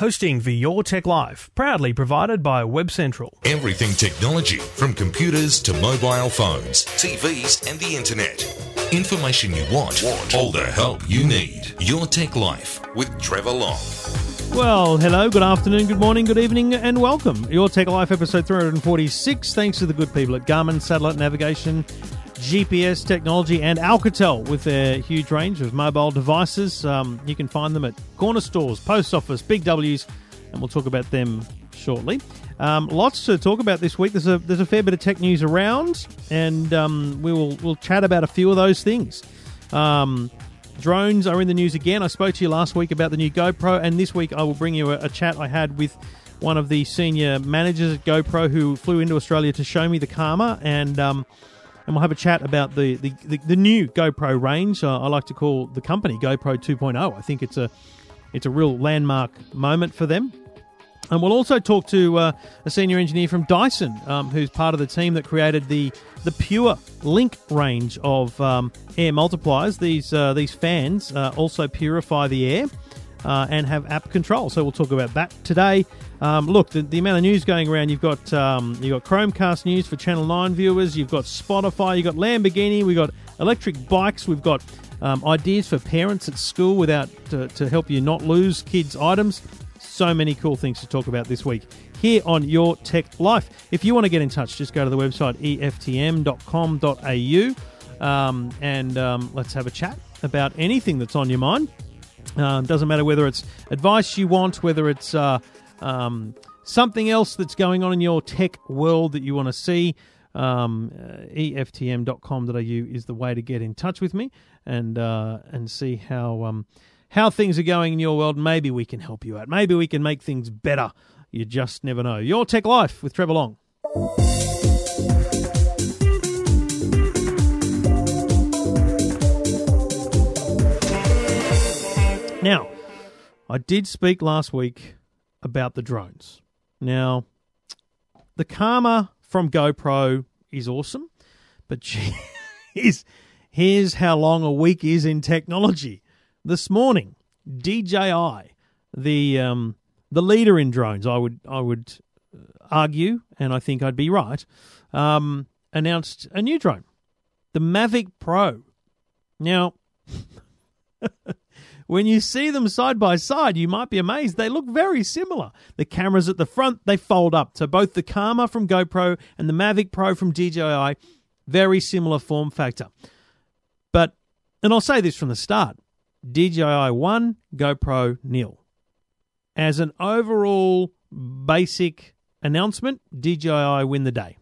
Hosting for Your Tech Life, proudly provided by Web Central. Everything technology, from computers to mobile phones, TVs, and the internet. Information you want, all the help you need. Your Tech Life with Trevor Long. Well, hello, good afternoon, good morning, good evening, and welcome. Your Tech Life episode 346. Thanks to the good people at Garmin Satellite Navigation, GPS technology, and Alcatel with their huge range of mobile devices. Um, you can find them at corner stores, post office, big W's, and we'll talk about them shortly. Um, lots to talk about this week. There's a there's a fair bit of tech news around, and um, we will we'll chat about a few of those things. Um, drones are in the news again. I spoke to you last week about the new GoPro, and this week I will bring you a, a chat I had with one of the senior managers at GoPro who flew into Australia to show me the Karma and um, and we'll have a chat about the, the, the, the new GoPro range. Uh, I like to call the company GoPro 2.0. I think it's a it's a real landmark moment for them. And we'll also talk to uh, a senior engineer from Dyson, um, who's part of the team that created the the Pure Link range of um, air multipliers. These uh, these fans uh, also purify the air uh, and have app control. So we'll talk about that today. Um, look, the, the, amount of news going around. You've got um, you've got Chromecast news for Channel Nine viewers. You've got Spotify. You've got Lamborghini. We've got electric bikes. We've got um, ideas for parents at school without to, to help you not lose kids' items. So many cool things to talk about this week here on Your Tech Life. If you want to get in touch, just go to the website eftm.com.au um, and um, let's have a chat about anything that's on your mind. Uh, doesn't matter whether it's advice you want, whether it's uh, um, something else that's going on in your tech world that you want to see. Um, uh, eftm.com.au is the way to get in touch with me and uh, and see how um, how things are going in your world. Maybe we can help you out. Maybe we can make things better. You just never know. Your Tech Life with Trevor Long. Now, I did speak last week about the drones. Now, the Karma from GoPro is awesome, but geez, here's how long a week is in technology. This morning, DJI, the um, the leader in drones, I would I would argue, and I think I'd be right, um, announced a new drone, the Mavic Pro. Now, when you see them side by side, you might be amazed. They look very similar. The cameras at the front, they fold up. So both the Karma from GoPro and the Mavic Pro from DJI, very similar form factor. But, and I'll say this from the start DJI 1, GoPro nil. As an overall basic announcement, DJI win the day.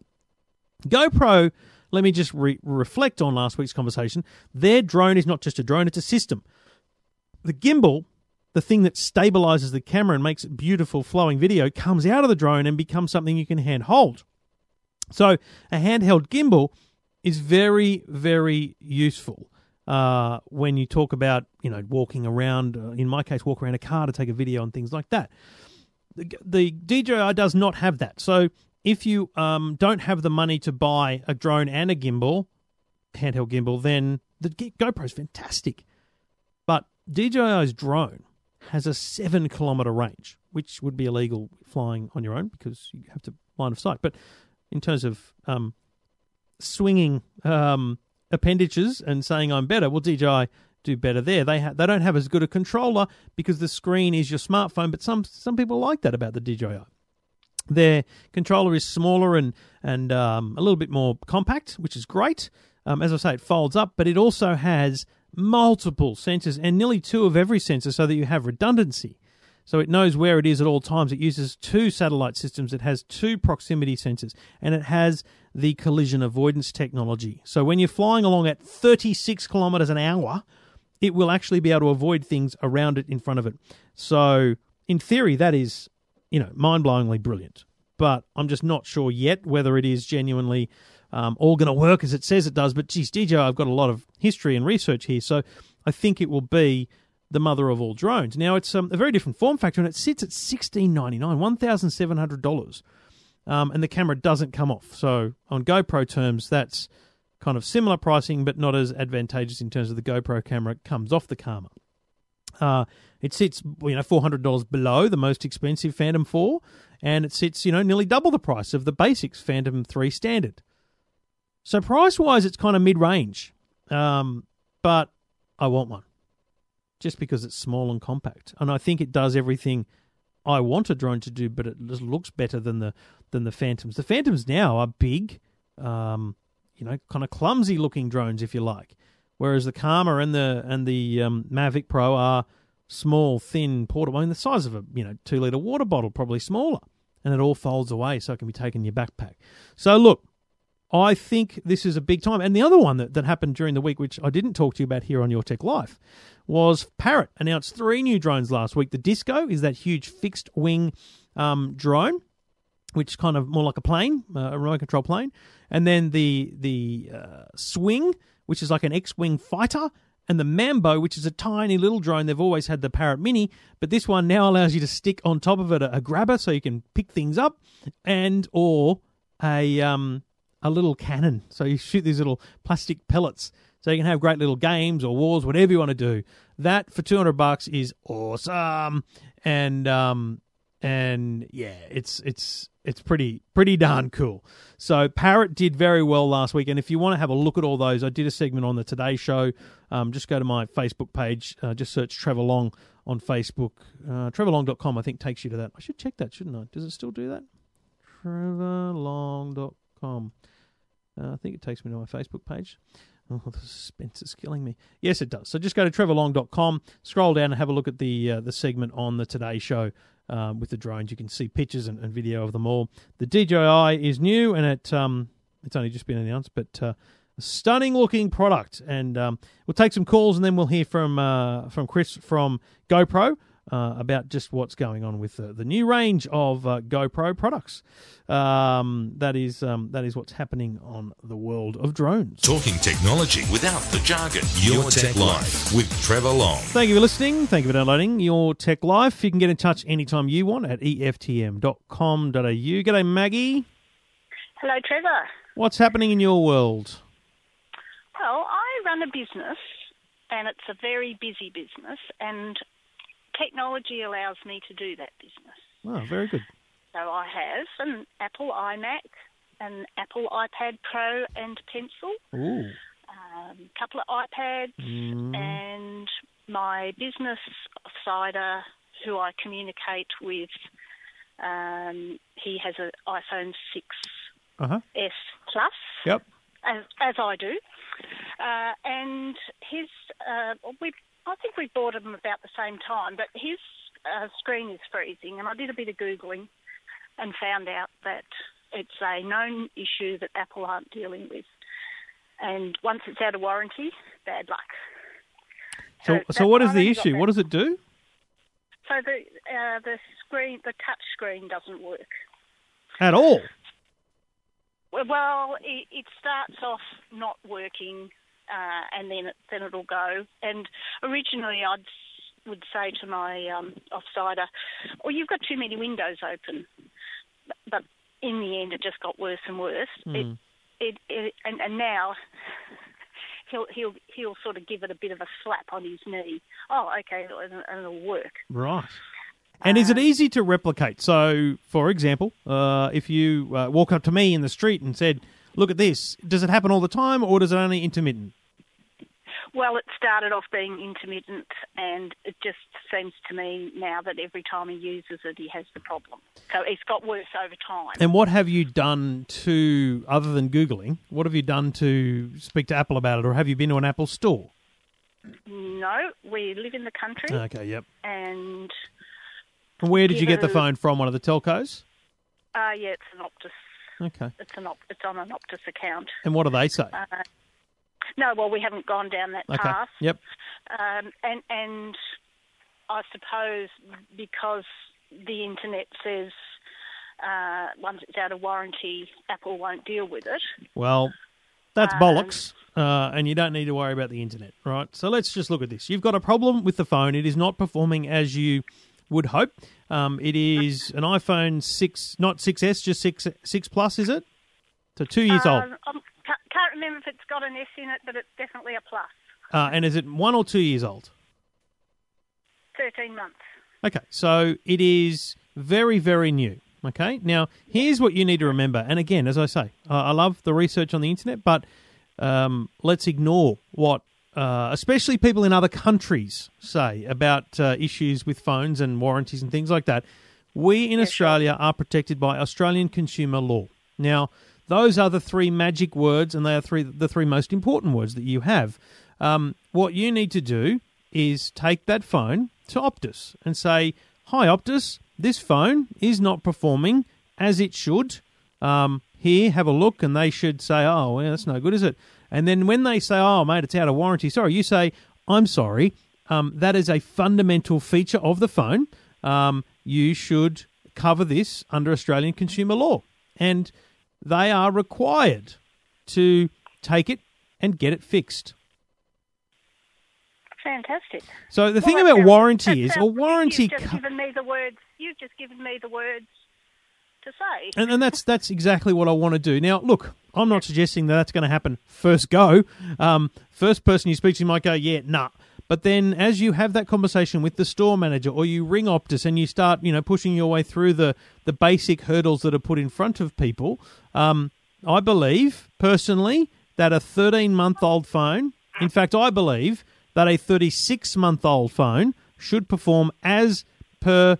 GoPro, let me just re- reflect on last week's conversation. Their drone is not just a drone, it's a system the gimbal, the thing that stabilizes the camera and makes it beautiful flowing video, comes out of the drone and becomes something you can hand hold. So a handheld gimbal is very, very useful uh, when you talk about, you know, walking around. Uh, in my case, walk around a car to take a video and things like that. The, the DJI does not have that. So if you um, don't have the money to buy a drone and a gimbal, handheld gimbal, then the GoPro is fantastic. DJI's drone has a seven kilometer range, which would be illegal flying on your own because you have to line of sight. But in terms of um, swinging um, appendages and saying I'm better, well, DJI do better there. They ha- they don't have as good a controller because the screen is your smartphone. But some some people like that about the DJI. Their controller is smaller and and um, a little bit more compact, which is great. Um, as I say, it folds up, but it also has multiple sensors and nearly two of every sensor so that you have redundancy. So it knows where it is at all times. It uses two satellite systems. It has two proximity sensors and it has the collision avoidance technology. So when you're flying along at 36 kilometers an hour, it will actually be able to avoid things around it in front of it. So in theory, that is, you know, mind blowingly brilliant. But I'm just not sure yet whether it is genuinely um, all going to work as it says it does. But geez, DJI, I've got a lot of history and research here, so I think it will be the mother of all drones. Now it's um, a very different form factor, and it sits at sixteen ninety nine, one thousand seven hundred dollars, um, and the camera doesn't come off. So on GoPro terms, that's kind of similar pricing, but not as advantageous in terms of the GoPro camera. It comes off the Karma. Uh, it sits, you know, four hundred dollars below the most expensive Phantom Four, and it sits, you know, nearly double the price of the basics Phantom Three Standard. So price wise, it's kind of mid range, um, but I want one just because it's small and compact, and I think it does everything I want a drone to do, but it looks better than the than the Phantoms. The Phantoms now are big, um, you know, kind of clumsy looking drones, if you like, whereas the Karma and the and the um, Mavic Pro are small, thin, portable, I mean, the size of a you know two liter water bottle, probably smaller, and it all folds away so it can be taken in your backpack. So look, I think this is a big time. And the other one that, that happened during the week, which I didn't talk to you about here on Your Tech Life, was Parrot announced three new drones last week. The Disco is that huge fixed wing um, drone, which is kind of more like a plane, uh, a remote control plane, and then the the uh, Swing, which is like an X-wing fighter, and the Mambo, which is a tiny little drone. They've always had the Parrot Mini, but this one now allows you to stick on top of it a, a grabber so you can pick things up, and or a um, a little cannon. So you shoot these little plastic pellets. So you can have great little games or wars, whatever you want to do. That for two hundred bucks is awesome, and um, and yeah, it's it's it's pretty pretty darn cool. So Parrot did very well last week, and if you want to have a look at all those, I did a segment on the Today Show. Um, just go to my Facebook page, uh, just search Trevor Long on Facebook. Uh, TrevorLong.com, I think, takes you to that. I should check that, shouldn't I? Does it still do that? TrevorLong.com. Uh, I think it takes me to my Facebook page. Oh, the suspense is killing me. Yes, it does. So just go to trevorlong.com, scroll down and have a look at the uh, the segment on the Today Show um, with the drones. You can see pictures and, and, video of them all. The DJI is new and it um, it's only just been announced, but uh, a stunning looking product. And um, we'll take some calls and then we'll hear from uh, from Chris from GoPro uh, about just what's going on with the, the new range of uh, GoPro products. Um, that is um, that is what's happening on the world of drones. Talking technology without the jargon. Your, Your Tech, Tech Life with Trevor Long. Thank you for listening. Thank you for downloading Your Tech Life. You can get in touch anytime you want at eftm.com.au. G'day, Maggie. Hello, Trevor. What's happening in your world? Well, I run a business and it's a very busy business and technology allows me to do that business. Oh, very good. So I have an Apple iMac, an Apple iPad Pro and Pencil, a um, couple of iPads, mm. and my business sider, who I communicate with. Um, he has an iPhone 6 uh-huh. S Plus. Yep. As, as I do, uh, and his uh, we I think we bought them about the same time, but his uh, screen is freezing, and I did a bit of googling and found out that it's a known issue that Apple aren't dealing with. And once it's out of warranty, bad luck. So, so, so what is the issue? What does it do? So the uh, the screen, the touch screen doesn't work at all. Well, it, it starts off not working uh, and then it, then it'll go. And originally, I would would say to my um, offsider, "Well, you've got too many windows open," but in the end, it just got worse and worse. Mm. It, it, it, and, and now he'll he'll he'll sort of give it a bit of a slap on his knee. Oh, okay, and it'll work. Right. And is it uh, easy to replicate? So, for example, uh, if you uh, walk up to me in the street and said, "Look at this," does it happen all the time, or does it only intermittent? Well, it started off being intermittent, and it just seems to me now that every time he uses it, he has the problem. So it's got worse over time. And what have you done to, other than Googling, what have you done to speak to Apple about it, or have you been to an Apple store? No, we live in the country. Okay, yep. And. where did you get the phone from? One of the telcos? Uh, yeah, it's an Optus. Okay. It's an op- it's on an Optus account. And what do they say? Uh, no, well, we haven't gone down that okay. path. Yep. Um, and and I suppose because the internet says uh, once it's out of warranty, Apple won't deal with it. Well, that's um, bollocks. Uh, and you don't need to worry about the internet, right? So let's just look at this. You've got a problem with the phone. It is not performing as you would hope. Um, it is an iPhone six, not 6S, just six six plus, is it? So two years uh, old. I'm can't remember if it's got an S in it, but it's definitely a plus. Uh, and is it one or two years old? 13 months. Okay, so it is very, very new. Okay, now here's what you need to remember. And again, as I say, I I love the research on the internet, but um, let's ignore what, uh, especially people in other countries, say about uh, issues with phones and warranties and things like that. We in Australia are protected by Australian consumer law. Now, those are the three magic words, and they are three the three most important words that you have. Um, what you need to do is take that phone to Optus and say, "Hi, Optus, this phone is not performing as it should. Um, here, have a look," and they should say, "Oh, well, that's no good, is it?" And then when they say, "Oh, mate, it's out of warranty," sorry, you say, "I'm sorry." Um, that is a fundamental feature of the phone. Um, you should cover this under Australian consumer law, and they are required to take it and get it fixed. Fantastic. So the Well, thing about sounds- warranty is a warranty, You've just co- given me the words. You've just given me the words to say. and, and that's that's exactly what I want to do. Now, look, I'm not suggesting that that's going to happen first go. Um, first person you speak to might go, yeah, nah. But then, as you have that conversation with the store manager, or you ring Optus and you start, you know, pushing your way through the the basic hurdles that are put in front of people, um, I believe personally that a 13 month old phone, in fact, I believe that a 36 month old phone should perform as per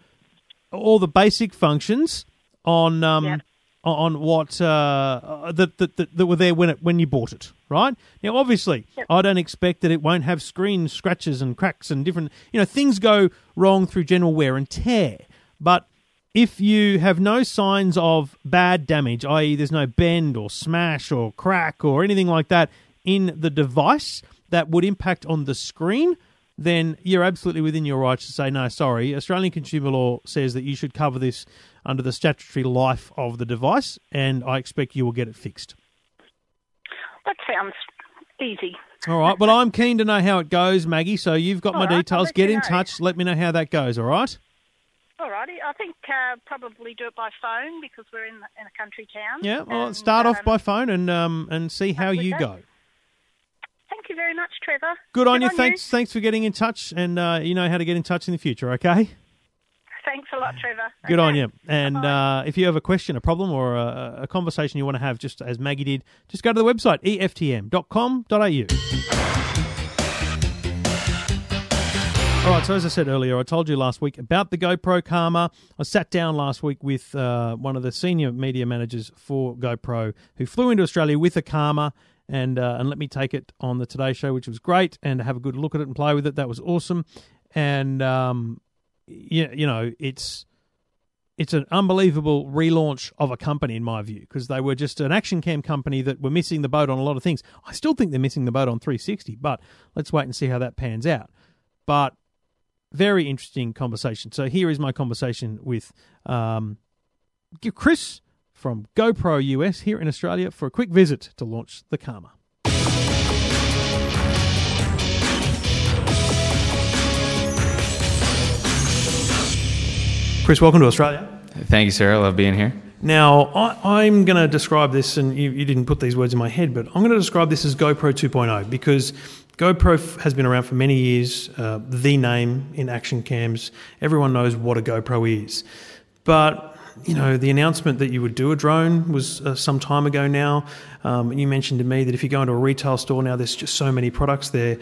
all the basic functions on um, Yep. on what uh, that, that, that that were there when it when you bought it. Right now, obviously, Yep. I don't expect that it won't have screen scratches and cracks and different. You know, things go wrong through general wear and tear. But if you have no signs of bad damage, i.e., there's no bend or smash or crack or anything like that in the device that would impact on the screen, then you're absolutely within your rights to say, no, sorry. Australian consumer law says that you should cover this under the statutory life of the device, and I expect you will get it fixed. That sounds easy. All right. Well, I'm keen to know how it goes, Maggie. So you've got All my right, details. Get in know. touch. Let me know how that goes. All right. Alrighty, I think uh, probably do it by phone because we're in in a country town. Yeah. Well, And, start off um, by phone and um and see how you go. Thank you very much, Trevor. Good on you. Thanks. Thanks for getting in touch, and uh, you know how to get in touch in the future. Okay. Thanks a lot, Trevor. Good on you. And uh, if you have a question, a problem, or a, a conversation you want to have, just as Maggie did, just go to the website eftm.com.au. All right, so as I said earlier, I told you last week about the GoPro Karma. I sat down last week with uh, one of the senior media managers for GoPro who flew into Australia with a Karma and uh, and let me take it on the Today Show, which was great, and have a good look at it and play with it. That was awesome. And um, you, you know, it's it's an unbelievable relaunch of a company in my view because they were just an action cam company that were missing the boat on a lot of things. I still think they're missing the boat on 360, but let's wait and see how that pans out. But very interesting conversation. So here is my conversation with um, Chris from GoPro US here in Australia for a quick visit to launch the Karma. Chris, welcome to Australia. Thank you. I love being here. Now, I, I'm going to describe this, and you, you didn't put these words in my head, but I'm going to describe this as GoPro 2.0 because GoPro f- has been around for many years, uh, the name in action cams. Everyone knows what a GoPro is. But, you know, the announcement that you would do a drone was uh, some time ago now. Um, you mentioned to me that if you go into a retail store now, there's just so many products there.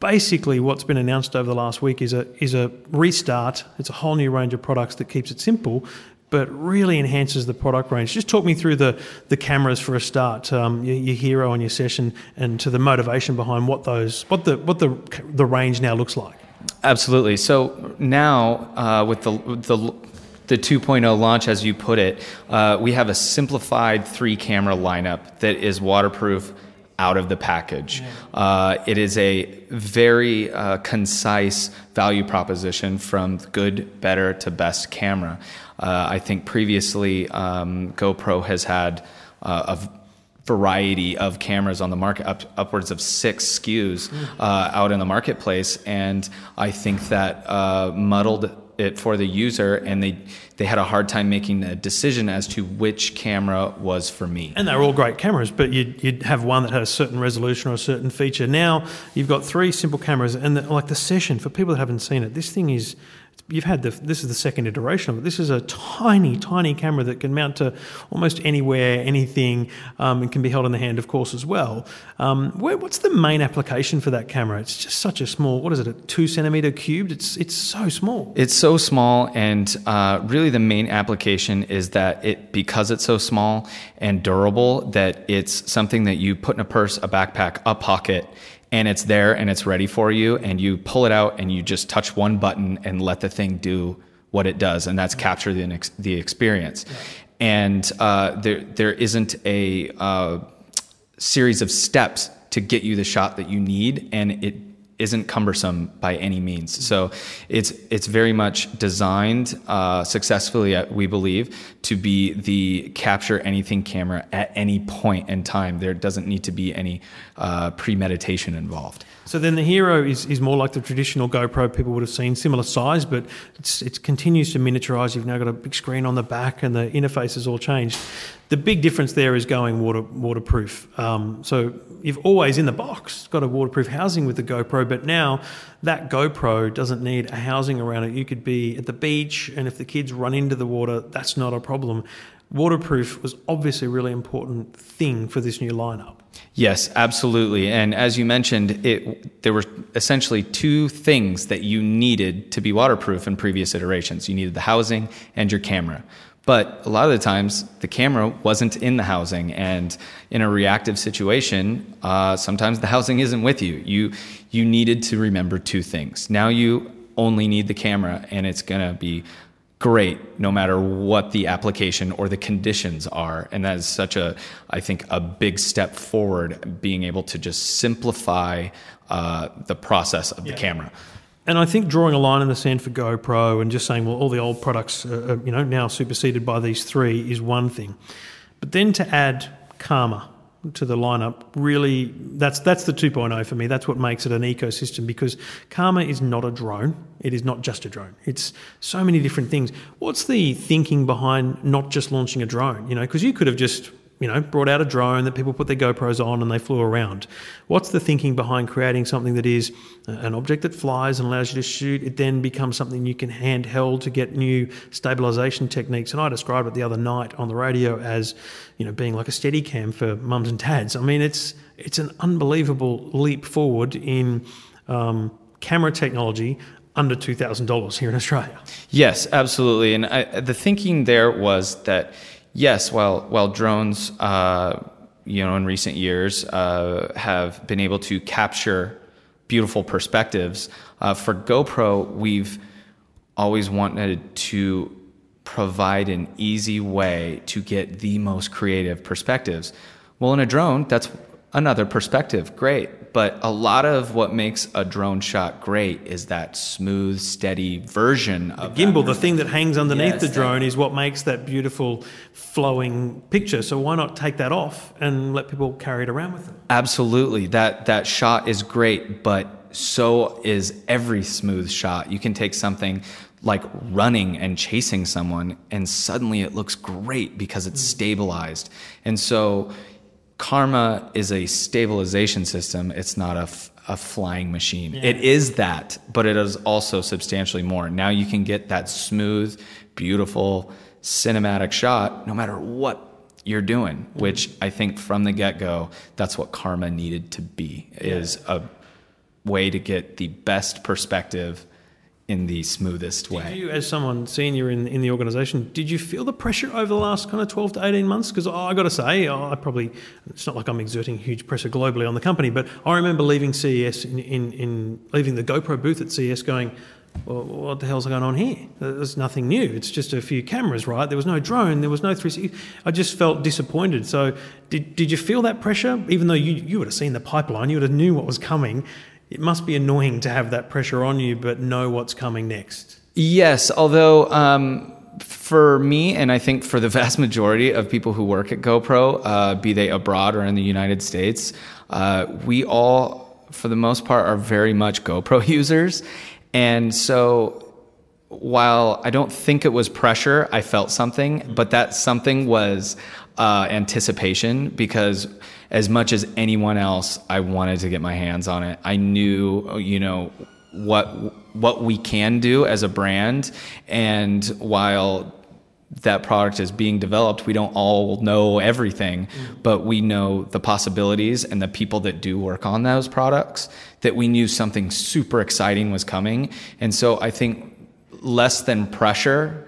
Basically, what's been announced over the last week is a is a restart. It's a whole new range of products that keeps it simple, but really enhances the product range. Just talk me through the, the cameras for a start, um, your, your hero and your session, and to the motivation behind what those what the what the the range now looks like. Absolutely. So now uh, with the the the 2.0 launch, as you put it, uh, we have a simplified three camera lineup that is waterproof out of the package. Uh, it is a very uh, concise value proposition from good, better to best camera. Uh, I think previously um, GoPro has had uh, a variety of cameras on the market, up, upwards of six SKUs uh, out in the marketplace, and I think that uh, muddled it for the user, and they they had a hard time making a decision as to which camera was for me. And they were all great cameras, but you'd, you'd have one that had a certain resolution or a certain feature. Now you've got three simple cameras, and the, like the session for people that haven't seen it, this thing is. You've had the, this is the second iteration of it. This is a tiny, tiny camera that can mount to almost anywhere, anything, um, and can be held in the hand, of course, as well. Um, where, what's the main application for that camera? It's just such a small. What is it? A two centimeter cubed? It's it's so small. It's so small, and uh, really the main application is that it because it's so small and durable that it's something that you put in a purse, a backpack, a pocket, and it's there and it's ready for you, and you pull it out and you just touch one button and let the thing do what it does, and that's capture the the experience. And uh, there there isn't a uh, series of steps to get you the shot that you need, and it isn't cumbersome by any means. So it's it's very much designed uh, successfully, uh, we believe, to be the capture anything camera at any point in time. There doesn't need to be any uh, premeditation involved. So then the Hero is, is more like the traditional GoPro people would have seen, similar size, but it's, it continues to miniaturize. You've now got a big screen on the back and the interface has all changed. The big difference there is going water waterproof. Um, so you've always in the box got a waterproof housing with the GoPro, but now that GoPro doesn't need a housing around it. You could be at the beach, and if the kids run into the water, that's not a problem. Waterproof was obviously a really important thing for this new lineup. Yes, absolutely. And as you mentioned, it there were essentially two things that you needed to be waterproof in previous iterations. You needed the housing and your camera. But a lot of the times, the camera wasn't in the housing, and in a reactive situation, uh, sometimes the housing isn't with you. You you needed to remember two things. Now you only need the camera, and it's gonna be great no matter what the application or the conditions are. And that is such a i think a big step forward being able to just simplify uh, the process of the camera. And I think drawing a line in the sand for GoPro and just saying, well, all the old products, are, you know, now superseded by these three is one thing, but then to add Karma to the lineup, really, that's that's the 2.0 for me. That's what makes it an ecosystem because Karma is not a drone. It is not just a drone. It's so many different things. What's the thinking behind not just launching a drone? You know, because you could have just you know, brought out a drone that people put their GoPros on and they flew around. What's the thinking behind creating something that is an object that flies and allows you to shoot? It then becomes something you can handheld to get new stabilization techniques. And I described it the other night on the radio as, you know, being like a steady cam for mums and dads. I mean, it's it's an unbelievable leap forward in um, camera technology under two thousand dollars here in Australia. Yes, absolutely. And I, the thinking there was that yes, while while drones, uh, you know, in recent years uh, have been able to capture beautiful perspectives, uh, for GoPro we've always wanted to provide an easy way to get the most creative perspectives. Well, in a drone, that's another perspective. Great. But a lot of what makes a drone shot great is that smooth, steady version of Gimbal, the thing that hangs underneath Yes, the drone, is what makes that beautiful flowing picture. So why not take that off and let people carry it around with them? Absolutely. That that shot is great, but so is every smooth shot. You can take something like running and chasing someone and suddenly it looks great because it's mm. stabilized. And so karma is a stabilization system. It's not a, f- a flying machine. It is that, but it is also substantially more. Now you can get that smooth, beautiful cinematic shot no matter what you're doing, mm-hmm. which I think from the get-go, that's what karma needed to be is a way to get the best perspective in the smoothest Did way. you, as someone senior in, in the organisation, did you feel the pressure over the last kind of 12 to 18 months? Because I got to say, I probably, it's not like I'm exerting huge pressure globally on the company, but I remember leaving CES, in, in, in leaving the GoPro booth at CES going, well, what the hell's going on here? There's nothing new. It's just a few cameras, right? There was no drone. There was no 360. I just felt disappointed. So, did, did you feel that pressure? Even though you, you would have seen the pipeline, you would have knew what was coming. It must be annoying to have that pressure on you, but know what's coming next. Yes, although um, for me, and I think for the vast majority of people who work at GoPro, uh, be they abroad or in the United States, uh, we all, for the most part, are very much GoPro users. And so while I don't think it was pressure, I felt something, but that something was uh, anticipation because as much as anyone else, I wanted to get my hands on it. I knew, you know, what what we can do as a brand, and while that product is being developed, we don't all know everything, mm. but we know the possibilities and the people that do work on those products. That we knew something super exciting was coming, and so I think less than pressure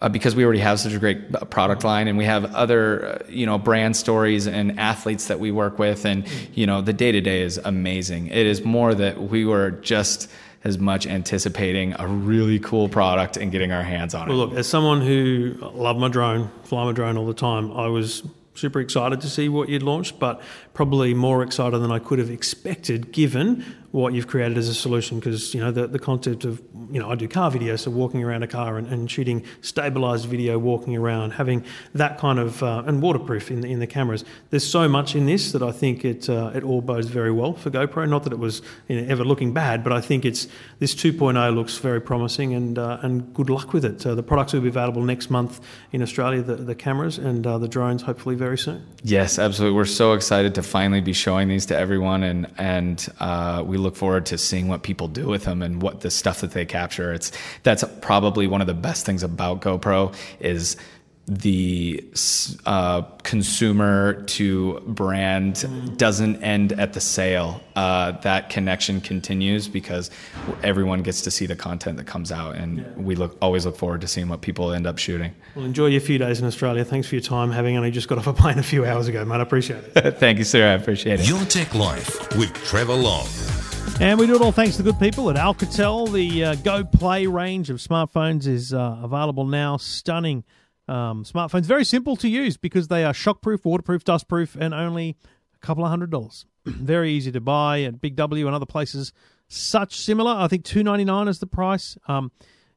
uh, because we already have such a great product line and we have other uh, you know brand stories and athletes that we work with and you know the day to day is amazing it is more that we were just as much anticipating a really cool product and getting our hands on it. Well, look, as someone who love my drone, fly my drone all the time, I was super excited to see what you'd launched, but probably more excited than I could have expected given what you've created as a solution. Because you know the, the concept of you know I do car video so walking around a car and, and shooting stabilized video walking around having that kind of uh, and waterproof in the, in the cameras. There's so much in this that I think it uh, it all bodes very well for GoPro. Not that it was you know, ever looking bad but I think it's this 2.0 looks very promising and uh, and good luck with it. The products will be available next month in Australia the, the cameras and uh, the drones hopefully very soon. Yes absolutely. We're so excited to finally be showing these to everyone and and uh, we look forward to seeing what people do with them and what the stuff that they capture. It's that's probably one of the best things about GoPro is the uh, consumer to brand doesn't end at the sale. Uh, that connection continues because everyone gets to see the content that comes out, and yeah. we look always look forward to seeing what people end up shooting. Well, enjoy your few days in Australia. Thanks for your time. Having only just got off a plane a few hours ago, mate. I appreciate it. Thank you, sir. I appreciate it. Your Tech Life with Trevor Long. And we do it all thanks to the good people at Alcatel. The uh, Go Play range of smartphones is uh, available now. Stunning um, smartphones. Very simple to use because they are shockproof, waterproof, dustproof, and only a couple of hundred dollars. Very easy to buy at Big W and other places. Such similar. I think two ninety nine is the price. Um,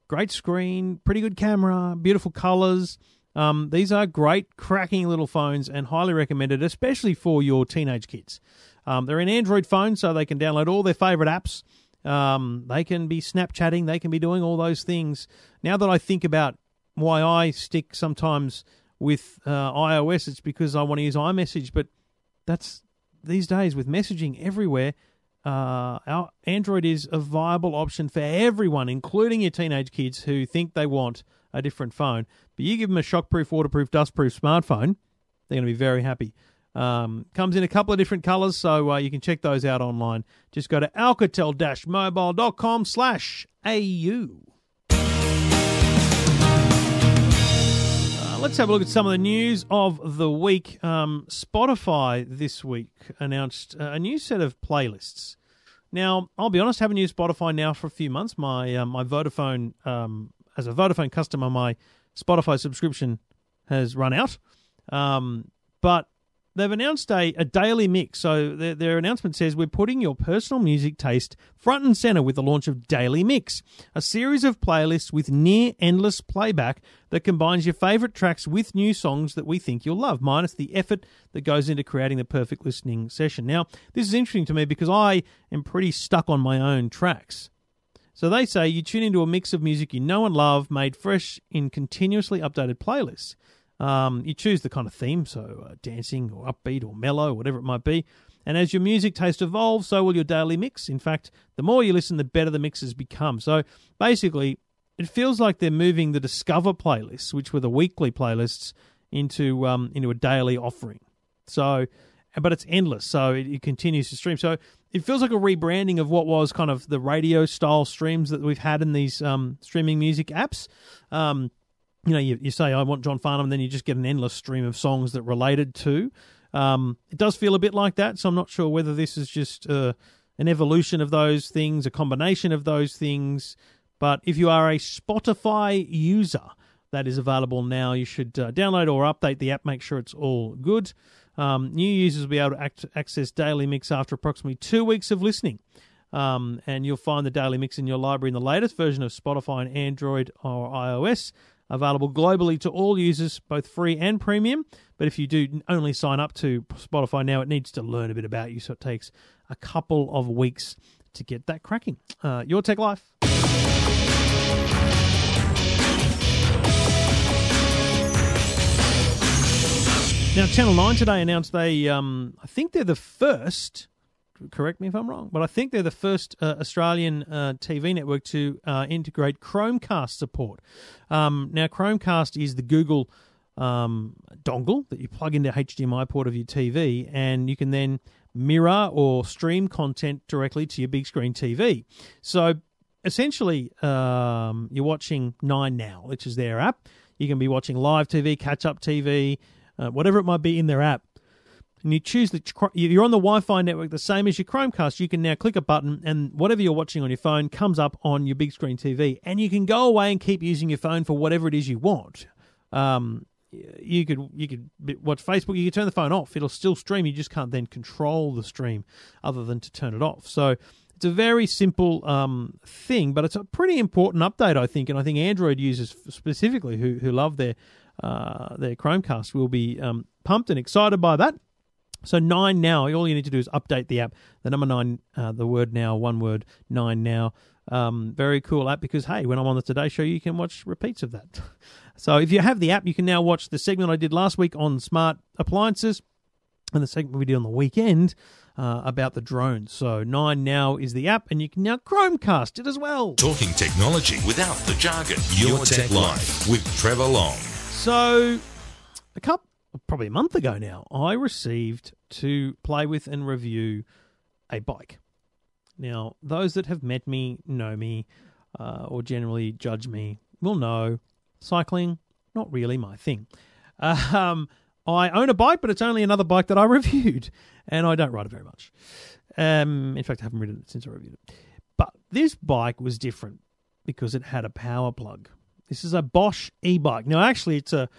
great screen, pretty good camera, beautiful colors. Um, these are great, cracking little phones and highly recommended, especially for your teenage kids. Um, they're an Android phone, so they can download all their favorite apps. Um, they can be Snapchatting, they can be doing all those things. Now that I think about why I stick sometimes with uh, iOS, it's because I want to use iMessage, but that's these days with messaging everywhere. Uh, our Android is a viable option for everyone, including your teenage kids who think they want a different phone. But you give them a shockproof, waterproof, dustproof smartphone, they're going to be very happy. Um, comes in a couple of different colors, so uh, you can check those out online. Just go to alcatel-mobile.com slash au. Uh, let's have a look at some of the news of the week. Um, Spotify this week announced uh, a new set of playlists. Now, I'll be honest, haven't used Spotify now for a few months. My uh, my Vodafone, um, as a Vodafone customer, my Spotify subscription has run out. Um, but they've announced a, a daily mix. So their, their, announcement says we're putting your personal music taste front and center with the launch of Daily Mix, a series of playlists with near endless playback that combines your favorite tracks with new songs that we think you'll love, minus the effort that goes into creating the perfect listening session. Now, this is interesting to me because I am pretty stuck on my own tracks. So they say you tune into a mix of music you know and love, made fresh in continuously updated playlists. Um, you choose the kind of theme, so uh, dancing or upbeat or mellow, whatever it might be. And as your music taste evolves, so will your daily mix. In fact, the more you listen, the better the mixes become. So basically, it feels like they're moving the Discover playlists, which were the weekly playlists, into um, into a daily offering. So, but it's endless, so it, it continues to stream. So it feels like a rebranding of what was kind of the radio style streams that we've had in these um, streaming music apps. Um, you know, you, you say, I want John Farnham, and then you just get an endless stream of songs that related to. Um, it does feel a bit like that, so I'm not sure whether this is just uh, an evolution of those things, a combination of those things. But if you are a Spotify user, that is available now. You should uh, download or update the app, make sure it's all good. Um, new users will be able to act- access Daily Mix after approximately two weeks of listening. Um, and you'll find the Daily Mix in your library in the latest version of Spotify on Android or iOS available globally to all users, both free and premium. But if you do only sign up to Spotify now, it needs to learn a bit about you, so it takes a couple of weeks to get that cracking. Uh, your Tech Life. Now, Channel 9 today announced they, um, I think they're the first, correct me if I'm wrong, but I think they're the first uh, Australian uh, TV network to uh, integrate Chromecast support. Um, now, Chromecast is the Google um, dongle that you plug into HDMI port of your TV, and you can then mirror or stream content directly to your big screen TV. So, essentially, um, you're watching Nine Now, which is their app. You can be watching live TV, catch up TV, uh, whatever it might be in their app. And you choose the you're on the Wi-Fi network, the same as your Chromecast. You can now click a button, and whatever you're watching on your phone comes up on your big screen TV, and you can go away and keep using your phone for whatever it is you want. Um, you could you could watch Facebook. You could turn the phone off; it'll still stream. You just can't then control the stream, other than to turn it off. So it's a very simple um, thing, but it's a pretty important update, I think. And I think Android users specifically who who love their uh, their Chromecast will be um, pumped and excited by that. So nine now, all you need to do is update the app. The number nine, uh, the word now, one word, nine now. Um, very cool app because hey, when I'm on the Today Show, you can watch repeats of that. so if you have the app, you can now watch the segment I did last week on smart appliances and the segment we did on the weekend uh, about the drones. So Nine now is the app, and you can now Chromecast it as well. Talking technology without the jargon. Your, Your Tech, Tech Life with Trevor Long. So, a couple, probably a month ago now, I received to play with and review a bike. Now, those that have met me, know me, uh, or generally judge me, will know cycling not really my thing. Um, I own a bike, but it's only another bike that I reviewed, and I don't ride it very much. Um, in fact, I haven't ridden it since I reviewed it. But this bike was different because it had a power plug. This is a Bosch e-bike. Now, actually, it's a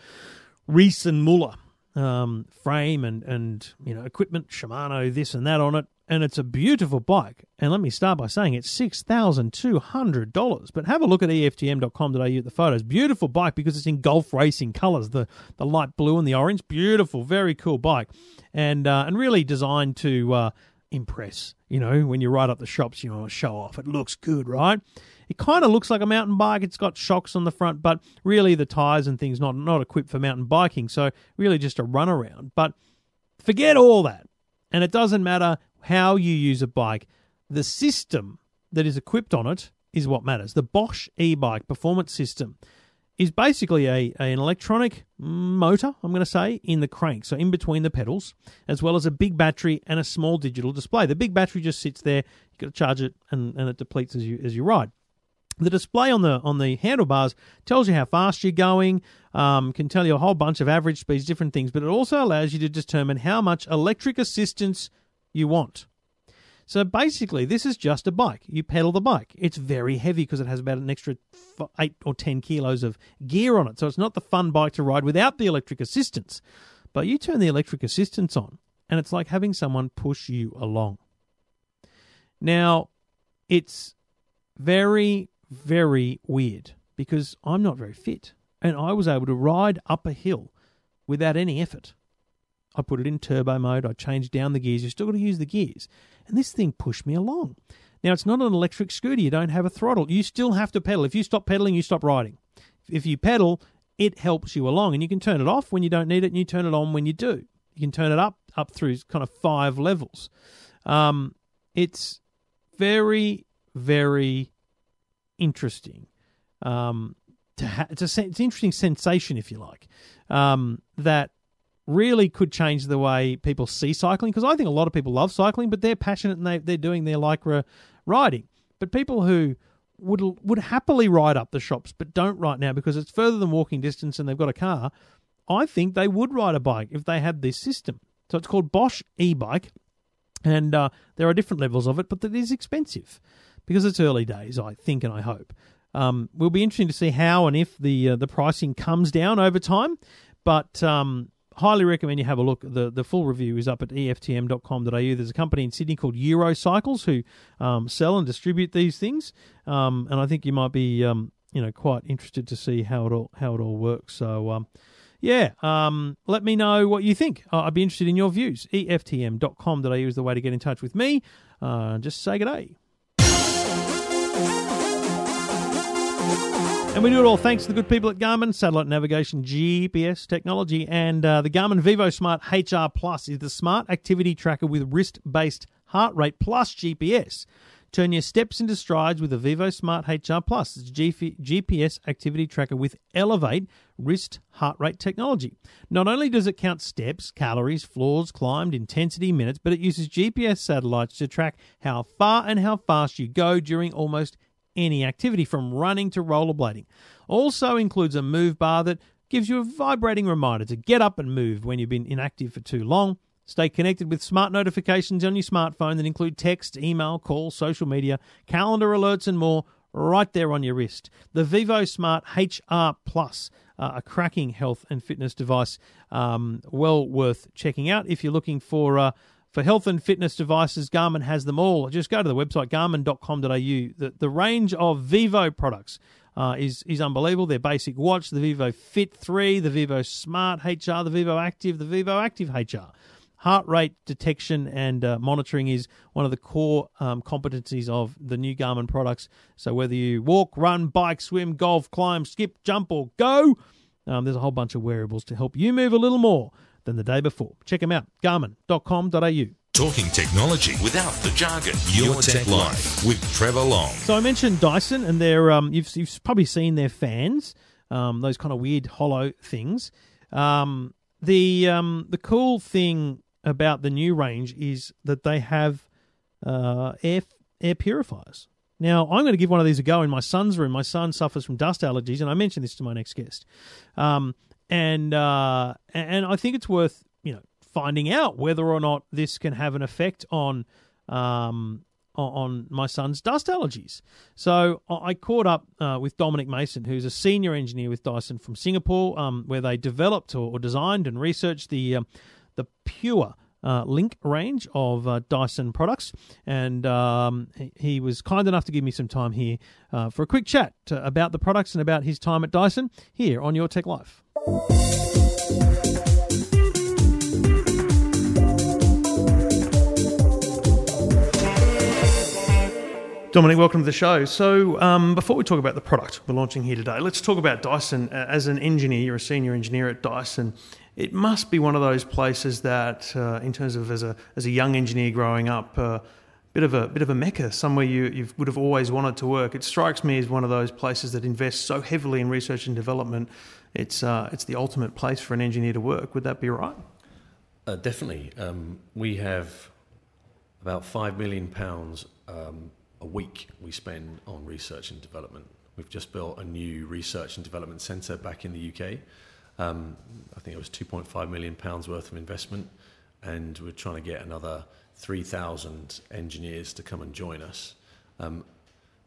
Riese Muller um, frame and and you know equipment, Shimano, this and that on it, and it's a beautiful bike. And let me start by saying it's six thousand two hundred dollars. But have a look at eftm.com.au at the photos. Beautiful bike because it's in Gulf racing colours, the the light blue and the orange. Beautiful, very cool bike, and uh, and really designed to uh, impress. You know, when you ride up the shops, you want to show off. It looks good, right? It kind of looks like a mountain bike. It's got shocks on the front, but really the tires and things not not equipped for mountain biking. So really just a run around. But forget all that, and it doesn't matter how you use a bike. The system that is equipped on it is what matters. The Bosch e-bike performance system is basically a, a, an electronic motor, I'm going to say, in the crank, so in between the pedals, as well as a big battery and a small digital display. The big battery just sits there. You've got to charge it, and, and it depletes as you as you ride. The display on the on the handlebars tells you how fast you're going, um, can tell you a whole bunch of average speeds, different things, but it also allows you to determine how much electric assistance you want. So basically, this is just a bike. You pedal the bike. It's very heavy because it has about an extra eight or ten kilos of gear on it. So it's not the fun bike to ride without the electric assistance. But you turn the electric assistance on, and it's like having someone push you along. Now, it's very very weird because I'm not very fit and I was able to ride up a hill without any effort. I put it in turbo mode, I changed down the gears, you still got to use the gears. And this thing pushed me along. Now, it's not an electric scooter, you don't have a throttle. You still have to pedal. If you stop pedaling, you stop riding. If you pedal, it helps you along, and you can turn it off when you don't need it, and you turn it on when you do. You can turn it up up through kind of five levels. Um, it's very, very interesting. Um, to ha- it's, a, it's an interesting sensation, if you like, um, that really could change the way people see cycling. Because I think a lot of people love cycling, but they're passionate and they, they're doing their lycra riding. But people who would would happily ride up the shops, but don't right now because it's further than walking distance and they've got a car. I think they would ride a bike if they had this system. So it's called Bosch e-bike, and uh, there are different levels of it, but it is expensive because it's early days, I think and I hope. Um, will be interesting to see how and if the uh, the pricing comes down over time, but um, highly recommend you have a look. The the full review is up at eftm.com.au. There's a company in Sydney called Eurocycles who um, sell and distribute these things, um, and I think you might be um, you know quite interested to see how it all how it all works. So. Um, yeah, um, let me know what you think. Uh, I'd be interested in your views. EFTM.com.au is the way to get in touch with me. Uh, just say good day. And we do it all thanks to the good people at Garmin, satellite navigation, GPS technology, and uh, the Garmin Vivo Smart HR Plus is the smart activity tracker with wrist based heart rate plus GPS. Turn your steps into strides with the Vivo Smart HR Plus. It's GPS activity tracker with Elevate wrist heart rate technology. Not only does it count steps, calories, floors climbed, intensity, minutes, but it uses GPS satellites to track how far and how fast you go during almost any activity from running to rollerblading. Also includes a move bar that gives you a vibrating reminder to get up and move when you've been inactive for too long. Stay connected with smart notifications on your smartphone that include text, email, call, social media, calendar alerts, and more right there on your wrist. The Vivo Smart HR Plus, uh, a cracking health and fitness device, um, well worth checking out if you're looking for. Uh, for health and fitness devices, Garmin has them all. Just go to the website garmin.com.au. The, the range of Vivo products uh, is, is unbelievable. Their basic watch, the Vivo Fit 3, the Vivo Smart HR, the Vivo Active, the Vivo Active HR. Heart rate detection and uh, monitoring is one of the core um, competencies of the new Garmin products. So, whether you walk, run, bike, swim, golf, climb, skip, jump, or go, um, there's a whole bunch of wearables to help you move a little more than the day before. Check them out, garmin.com.au. Talking technology without the jargon. Your, Tech, Life with Trevor Long. So I mentioned Dyson, and they're um, you've you've probably seen their fans, um, those kind of weird hollow things. Um, the um, the cool thing about the new range is that they have uh, air air purifiers. Now I'm going to give one of these a go in my son's room. My son suffers from dust allergies, and I mentioned this to my next guest. Um, and uh, and I think it's worth you know finding out whether or not this can have an effect on um, on my son's dust allergies. So I caught up uh, with Dominic Mason, who's a senior engineer with Dyson from Singapore, um, where they developed or, designed and researched the um, the Pure. Uh, Link range of uh, Dyson products, and um, he, was kind enough to give me some time here uh, for a quick chat about the products and about his time at Dyson here on Your Tech Life. Dominic, welcome to the show. So, um, before we talk about the product we're launching here today, let's talk about Dyson. Uh, as an engineer, you're a senior engineer at Dyson. It must be one of those places that, uh, in terms of as a as a young engineer growing up, uh, bit of a bit of a mecca, somewhere you you would have always wanted to work. It strikes me as one of those places that invests so heavily in research and development. It's uh, it's the ultimate place for an engineer to work. Would that be right? Uh, definitely. Um, we have about five million pounds um, a week we spend on research and development. We've just built a new research and development centre back in the UK. Um, I think it was 2.5 million pounds worth of investment, and we're trying to get another 3,000 engineers to come and join us. Um,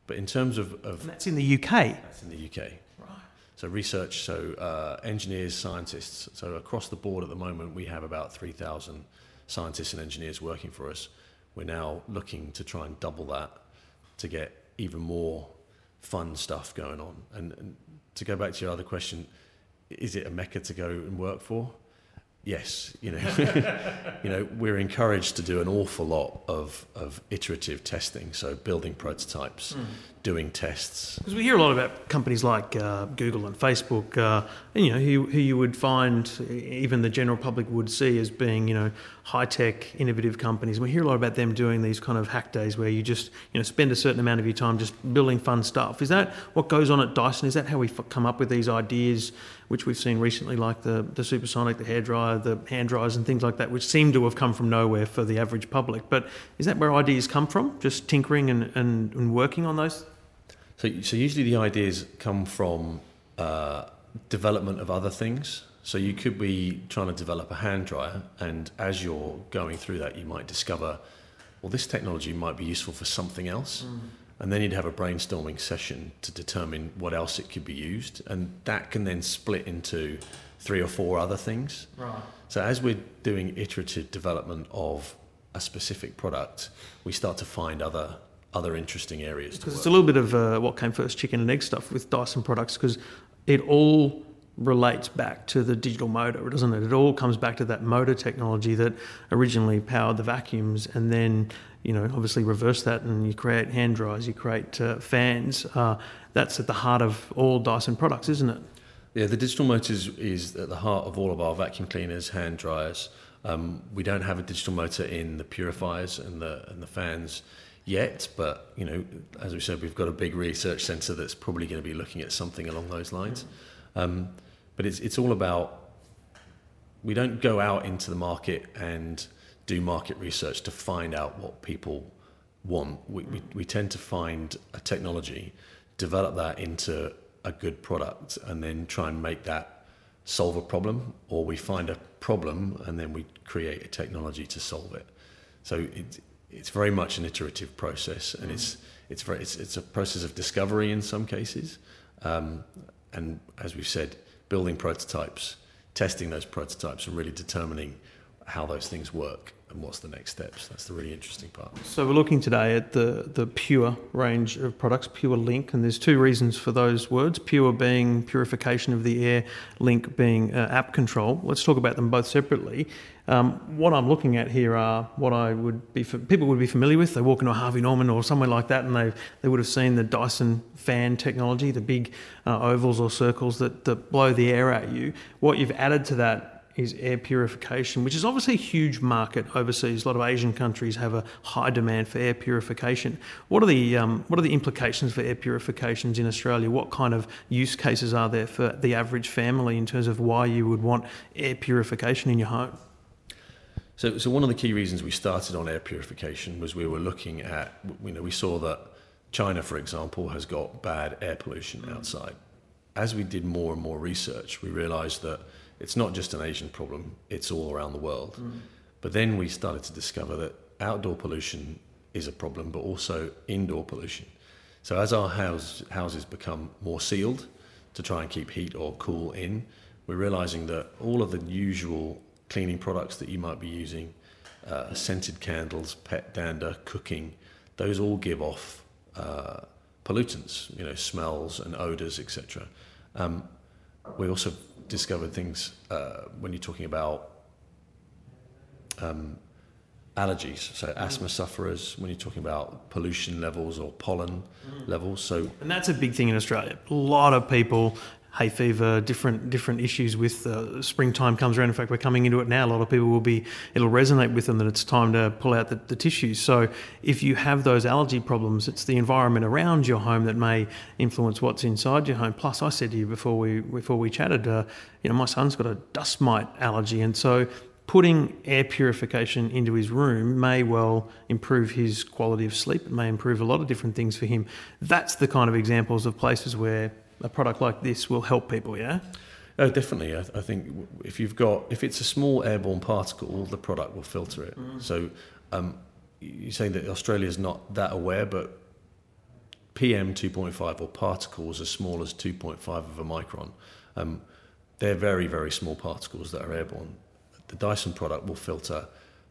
but in terms of, of that's in the UK. That's in the UK. Right. So research, so uh, engineers, scientists. So across the board at the moment, we have about 3,000 scientists and engineers working for us. We're now looking to try and double that to get even more fun stuff going on. And, and to go back to your other question, is it a mecca to go and work for? Yes, you know, you know, we're encouraged to do an awful lot of, of iterative testing, so building prototypes, mm doing tests. Because we hear a lot about companies like uh, Google and Facebook, uh, and, you know, who, who you would find even the general public would see as being, you know, high tech, innovative companies. We hear a lot about them doing these kind of hack days where you just, you know, spend a certain amount of your time just building fun stuff. Is that what goes on at Dyson? Is that how we come up with these ideas, which we've seen recently, like the, the supersonic, the hairdryer, the hand dryers, and things like that, which seem to have come from nowhere for the average public? But is that where ideas come from? Just tinkering and, and, and working on those so, so usually the ideas come from uh, development of other things. So you could be trying to develop a hand dryer, and as you're going through that, you might discover, well, this technology might be useful for something else. Mm. And then you'd have a brainstorming session to determine what else it could be used, and that can then split into three or four other things. Right. So as we're doing iterative development of a specific product, we start to find other other interesting areas. Because it's a little bit of uh, what came first, chicken and egg stuff with Dyson products, because it all relates back to the digital motor, doesn't it? It all comes back to that motor technology that originally powered the vacuums, and then you know obviously reverse that, and you create hand dryers, you create uh, fans. Uh, that's at the heart of all Dyson products, isn't it? Yeah, the digital motor is, is at the heart of all of our vacuum cleaners, hand dryers. Um, we don't have a digital motor in the purifiers and the and the fans yet, but you know, as we said, we've got a big research centre that's probably going to be looking at something along those lines. Um, but it's it's all about we don't go out into the market and do market research to find out what people want. We, we, we tend to find a technology, develop that into a good product, and then try and make that solve a problem, or we find a problem and then we create a technology to solve it. So it, it's very much an iterative process, and it's it's very it's, it's a process of discovery in some cases, um, and as we've said, building prototypes, testing those prototypes, and really determining how those things work and what's the next steps. That's the really interesting part. So we're looking today at the the Pure range of products, Pure Link, and there's two reasons for those words. Pure being purification of the air, Link being uh, app control. Let's talk about them both separately. Um, what I'm looking at here are what I would be people would be familiar with. They walk into a Harvey Norman or somewhere like that, and they they would have seen the Dyson fan technology, the big uh, ovals or circles that, that blow the air at you. What you've added to that is air purification, which is obviously a huge market overseas. A lot of Asian countries have a high demand for air purification. What are the um, what are the implications for air purifications in Australia? What kind of use cases are there for the average family in terms of why you would want air purification in your home? So, so one of the key reasons we started on air purification was we were looking at, you know, we saw that China, for example, has got bad air pollution outside. As we did more and more research, we realised that it's not just an Asian problem, it's all around the world. Mm. But then we started to discover that outdoor pollution is a problem, but also indoor pollution. So as our house, houses become more sealed to try and keep heat or cool in, we're realizing that all of the usual cleaning products that you might be using, uh, scented candles, pet dander, cooking, those all give off uh, pollutants, you know, smells and odors, etc. Um, we also discovered things uh, when you're talking about um, allergies, so asthma sufferers, when you're talking about pollution levels or pollen mm. levels. So, and that's a big thing in Australia. A lot of people hay fever, different different issues with uh, springtime comes around. In fact, we're coming into it now. A lot of people will be it'll resonate with them that it's time to pull out the, the tissues. So if you have those allergy problems, it's the environment around your home that may influence what's inside your home. Plus, I said to you before we before we chatted, uh, you know, my son's got a dust mite allergy, and so putting air purification into his room may well improve his quality of sleep. It may improve a lot of different things for him. That's the kind of examples of places where a product like this will help people, yeah? Oh, definitely. I, I, think if you've got if it's a small airborne particle, the product will filter it. Mm. So um, you're saying that Australia is not that aware, but PM 2.5 or particles as small as 2.5 of a micron, um, they're very very small particles that are airborne. The Dyson product will filter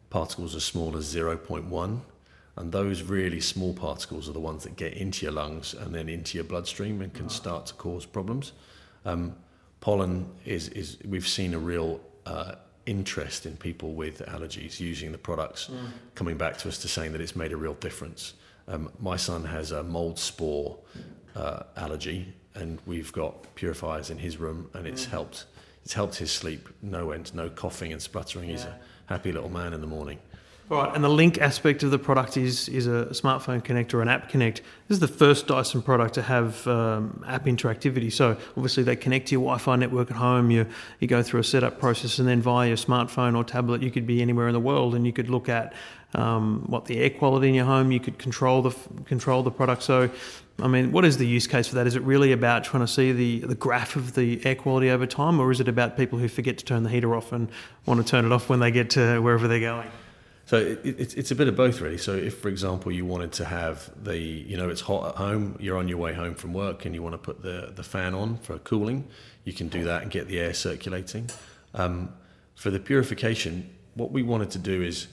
particles as small as 0.1 and those really small particles are the ones that get into your lungs and then into your bloodstream and can start to cause problems. Um, pollen is, is, we've seen a real uh, interest in people with allergies using the products, mm. coming back to us to saying that it's made a real difference. Um, my son has a mold spore uh, allergy, and we've got purifiers in his room, and it's mm. helped. It's helped his sleep. No end, no coughing and spluttering. Yeah. He's a happy little man in the morning. All right, and the link aspect of the product is is a smartphone connect or an app connect. This is the first Dyson product to have um, app interactivity. So obviously they connect to your Wi-Fi network at home. You you go through a setup process, and then via your smartphone or tablet, you could be anywhere in the world, and you could look at um, what the air quality in your home. You could control the control the product. So, I mean, what is the use case for that? Is it really about trying to see the the graph of the air quality over time, or is it about people who forget to turn the heater off and want to turn it off when they get to wherever they're going? So it, it, it's a bit of both, really. So if, for example, you wanted to have the, you know, it's hot at home, you're on your way home from work, and you want to put the the fan on for cooling, you can do that and get the air circulating. Um, for the purification, what we wanted to do is,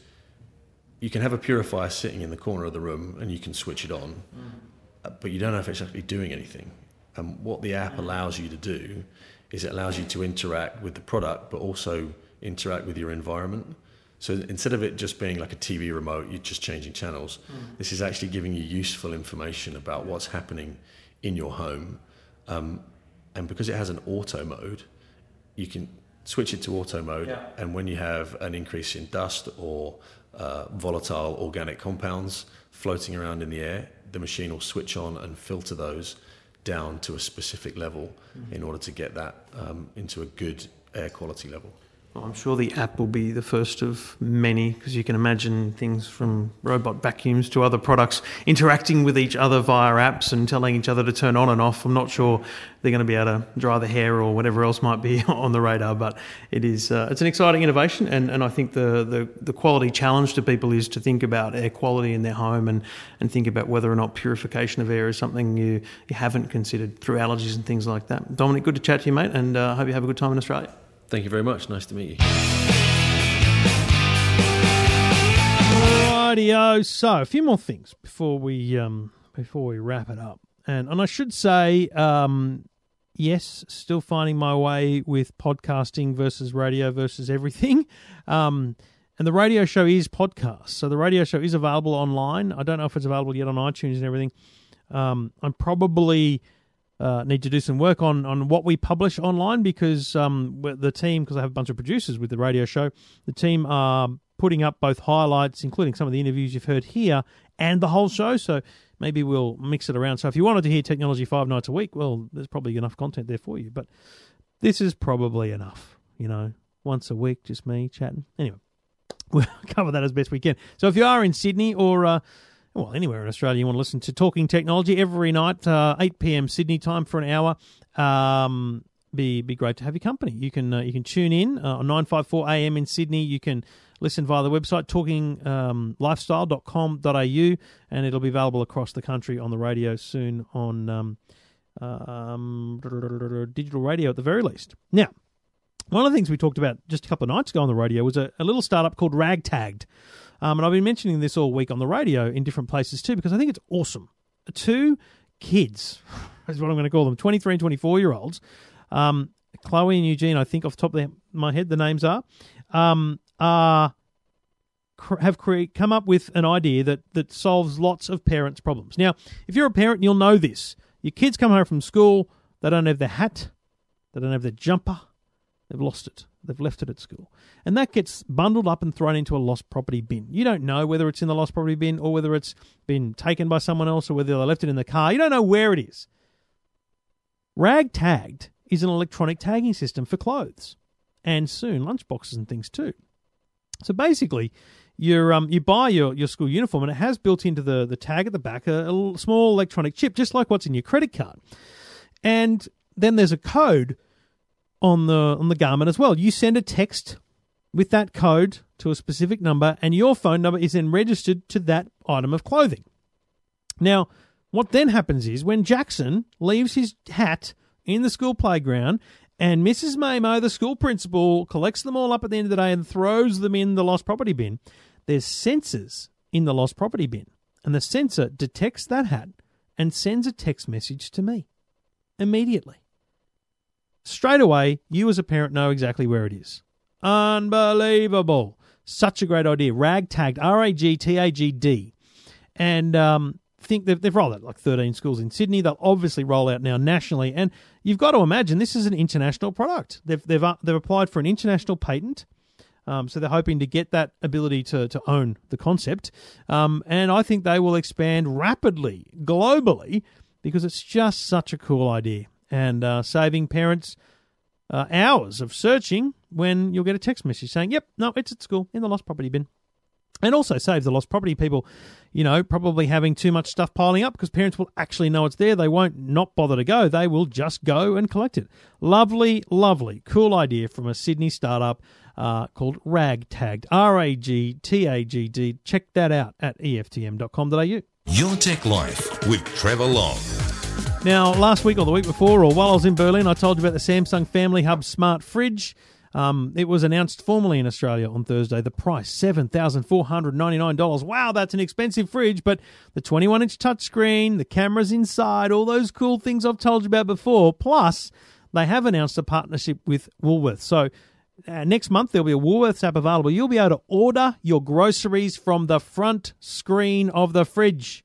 you can have a purifier sitting in the corner of the room, and you can switch it on, mm. but you don't know if it's actually doing anything. And what the app allows you to do is it allows you to interact with the product, but also interact with your environment. So instead of it just being like a TV remote, you're just changing channels. Mm. This is actually giving you useful information about what's happening in your home. Um, and because it has an auto mode, you can switch it to auto mode. Yeah. And when you have an increase in dust or uh, volatile organic compounds floating around in the air, the machine will switch on and filter those down to a specific level mm. in order to get that um, into a good air quality level. I'm sure the app will be the first of many because you can imagine things from robot vacuums to other products interacting with each other via apps and telling each other to turn on and off. I'm not sure they're going to be able to dry the hair or whatever else might be on the radar, but it is uh, it's an exciting innovation, and, and I think the, the, the quality challenge to people is to think about air quality in their home and, and think about whether or not purification of air is something you, you haven't considered through allergies and things like that. Dominic, good to chat to you, mate, and I uh, hope you have a good time in Australia. Thank you very much. Nice to meet you. Rightio. So a few more things before we um, before we wrap it up, and and I should say, um, yes, still finding my way with podcasting versus radio versus everything. Um, and the radio show is podcast, so the radio show is available online. I don't know if it's available yet on iTunes and everything. Um, I'm probably uh, need to do some work on on what we publish online because um, the team, because I have a bunch of producers with the radio show, the team are putting up both highlights, including some of the interviews you've heard here, and the whole show. So maybe we'll mix it around. So if you wanted to hear technology five nights a week, well, there's probably enough content there for you. But this is probably enough, you know, once a week, just me chatting. Anyway, we'll cover that as best we can. So if you are in Sydney or uh, well, anywhere in Australia you want to listen to Talking Technology every night, uh, 8 p.m. Sydney time for an hour. Um, be be great to have your company. You can uh, you can tune in uh, on 954 AM in Sydney. You can listen via the website talkinglifestyle.com.au um, and it'll be available across the country on the radio soon on um, um, digital radio at the very least. Now, one of the things we talked about just a couple of nights ago on the radio was a, a little startup called Ragtagged. Um, and I've been mentioning this all week on the radio in different places too because I think it's awesome. Two kids, is what I'm going to call them, 23 and 24 year olds. Um, Chloe and Eugene, I think off the top of my head, the names are, um, are have cre- come up with an idea that, that solves lots of parents' problems. Now, if you're a parent, you'll know this. Your kids come home from school, they don't have their hat, they don't have their jumper, they've lost it. They've left it at school. And that gets bundled up and thrown into a lost property bin. You don't know whether it's in the lost property bin or whether it's been taken by someone else or whether they left it in the car. You don't know where it is. Rag tagged is an electronic tagging system for clothes and soon lunchboxes and things too. So basically, you um, you buy your, your school uniform and it has built into the, the tag at the back a, a small electronic chip, just like what's in your credit card. And then there's a code on the on the garment as well. You send a text with that code to a specific number, and your phone number is then registered to that item of clothing. Now, what then happens is when Jackson leaves his hat in the school playground and Mrs. Mamo, the school principal, collects them all up at the end of the day and throws them in the lost property bin, there's sensors in the lost property bin. And the sensor detects that hat and sends a text message to me immediately straight away, you as a parent know exactly where it is. Unbelievable. Such a great idea. Ragtagged, R A G T A G D. And um, think they've, they've rolled out like 13 schools in Sydney. They'll obviously roll out now nationally. And you've got to imagine this is an international product. They've, they've, uh, they've applied for an international patent. Um, so they're hoping to get that ability to, to own the concept. Um, and I think they will expand rapidly globally because it's just such a cool idea and uh, saving parents uh, hours of searching when you'll get a text message saying, yep, no, it's at school in the lost property bin. And also saves the lost property people, you know, probably having too much stuff piling up because parents will actually know it's there. They won't not bother to go. They will just go and collect it. Lovely, lovely, cool idea from a Sydney startup uh, called Ragtagged. R A G T A G D. Check that out at EFTM.com.au. Your Tech Life with Trevor Long. Now, last week or the week before, or while I was in Berlin, I told you about the Samsung Family Hub smart fridge. Um, it was announced formally in Australia on Thursday. The price, $7,499. Wow, that's an expensive fridge, but the 21 inch touchscreen, the cameras inside, all those cool things I've told you about before, plus they have announced a partnership with Woolworths. So uh, next month there'll be a Woolworths app available. You'll be able to order your groceries from the front screen of the fridge.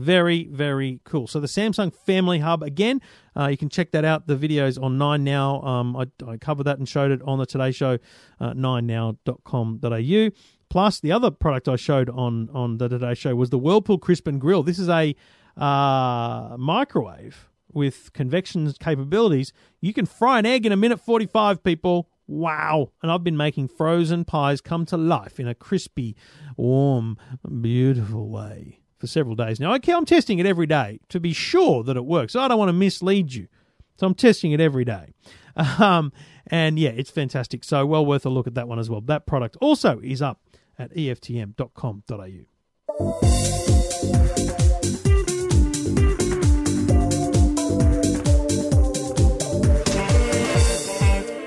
Very, very cool. So the Samsung Family Hub again, uh, you can check that out. The videos on Nine Now. Um, I, I covered that and showed it on the Today Show, uh, ninenow.com.au. Plus, the other product I showed on on the Today Show was the Whirlpool Crisp and Grill. This is a uh, microwave with convection capabilities. You can fry an egg in a minute forty five. People, wow! And I've been making frozen pies come to life in a crispy, warm, beautiful way for several days now. Okay, I'm testing it every day to be sure that it works. I don't want to mislead you. So I'm testing it every day. Um, and yeah, it's fantastic. So well worth a look at that one as well. That product also is up at eftm.com.au.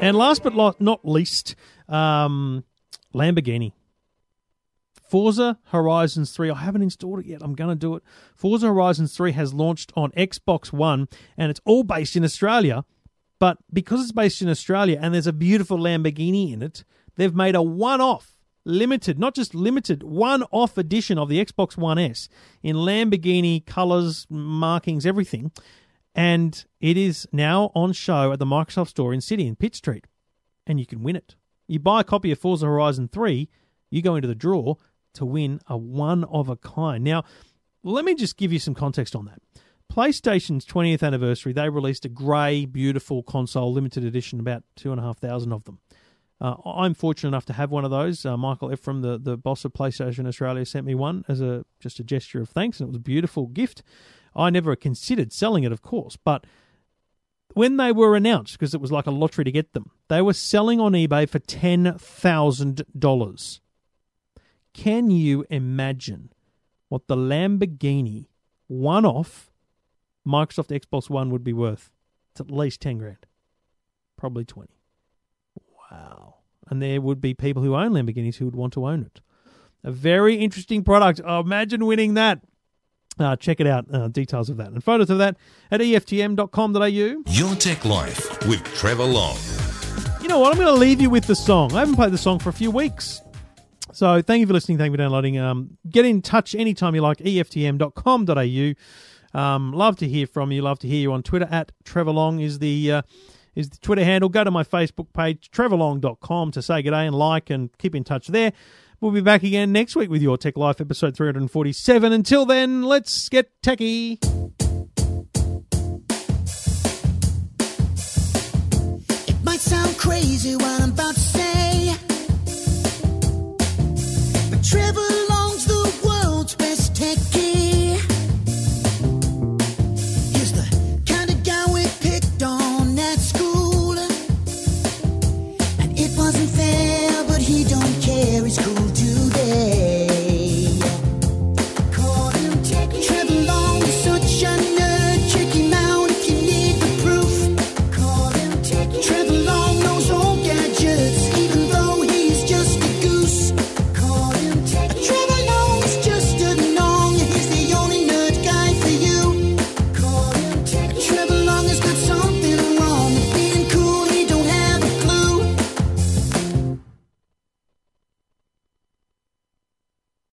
And last but not least, um, Lamborghini. Forza Horizons 3. I haven't installed it yet. I'm going to do it. Forza Horizons 3 has launched on Xbox One and it's all based in Australia. But because it's based in Australia and there's a beautiful Lamborghini in it, they've made a one off, limited, not just limited, one off edition of the Xbox One S in Lamborghini colors, markings, everything. And it is now on show at the Microsoft Store in City in Pitt Street. And you can win it. You buy a copy of Forza Horizon 3, you go into the draw, to win a one of a kind. Now, let me just give you some context on that. PlayStation's 20th anniversary, they released a grey, beautiful console, limited edition, about 2,500 of them. Uh, I'm fortunate enough to have one of those. Uh, Michael Ephraim, the, the boss of PlayStation Australia, sent me one as a just a gesture of thanks, and it was a beautiful gift. I never considered selling it, of course, but when they were announced, because it was like a lottery to get them, they were selling on eBay for $10,000. Can you imagine what the Lamborghini one off Microsoft Xbox One would be worth? It's at least 10 grand, probably 20. Wow. And there would be people who own Lamborghinis who would want to own it. A very interesting product. Oh, imagine winning that. Uh, check it out, uh, details of that and photos of that at eftm.com.au. Your Tech Life with Trevor Long. You know what? I'm going to leave you with the song. I haven't played the song for a few weeks. So thank you for listening. Thank you for downloading. Um, get in touch anytime you like. EFTM.com.au. Um, love to hear from you. Love to hear you on Twitter. At Trevor Long is the uh, is the Twitter handle. Go to my Facebook page, trevorlong.com, to say good day and like and keep in touch there. We'll be back again next week with your Tech Life episode 347. Until then, let's get techie. It might sound crazy what I'm about to Trevor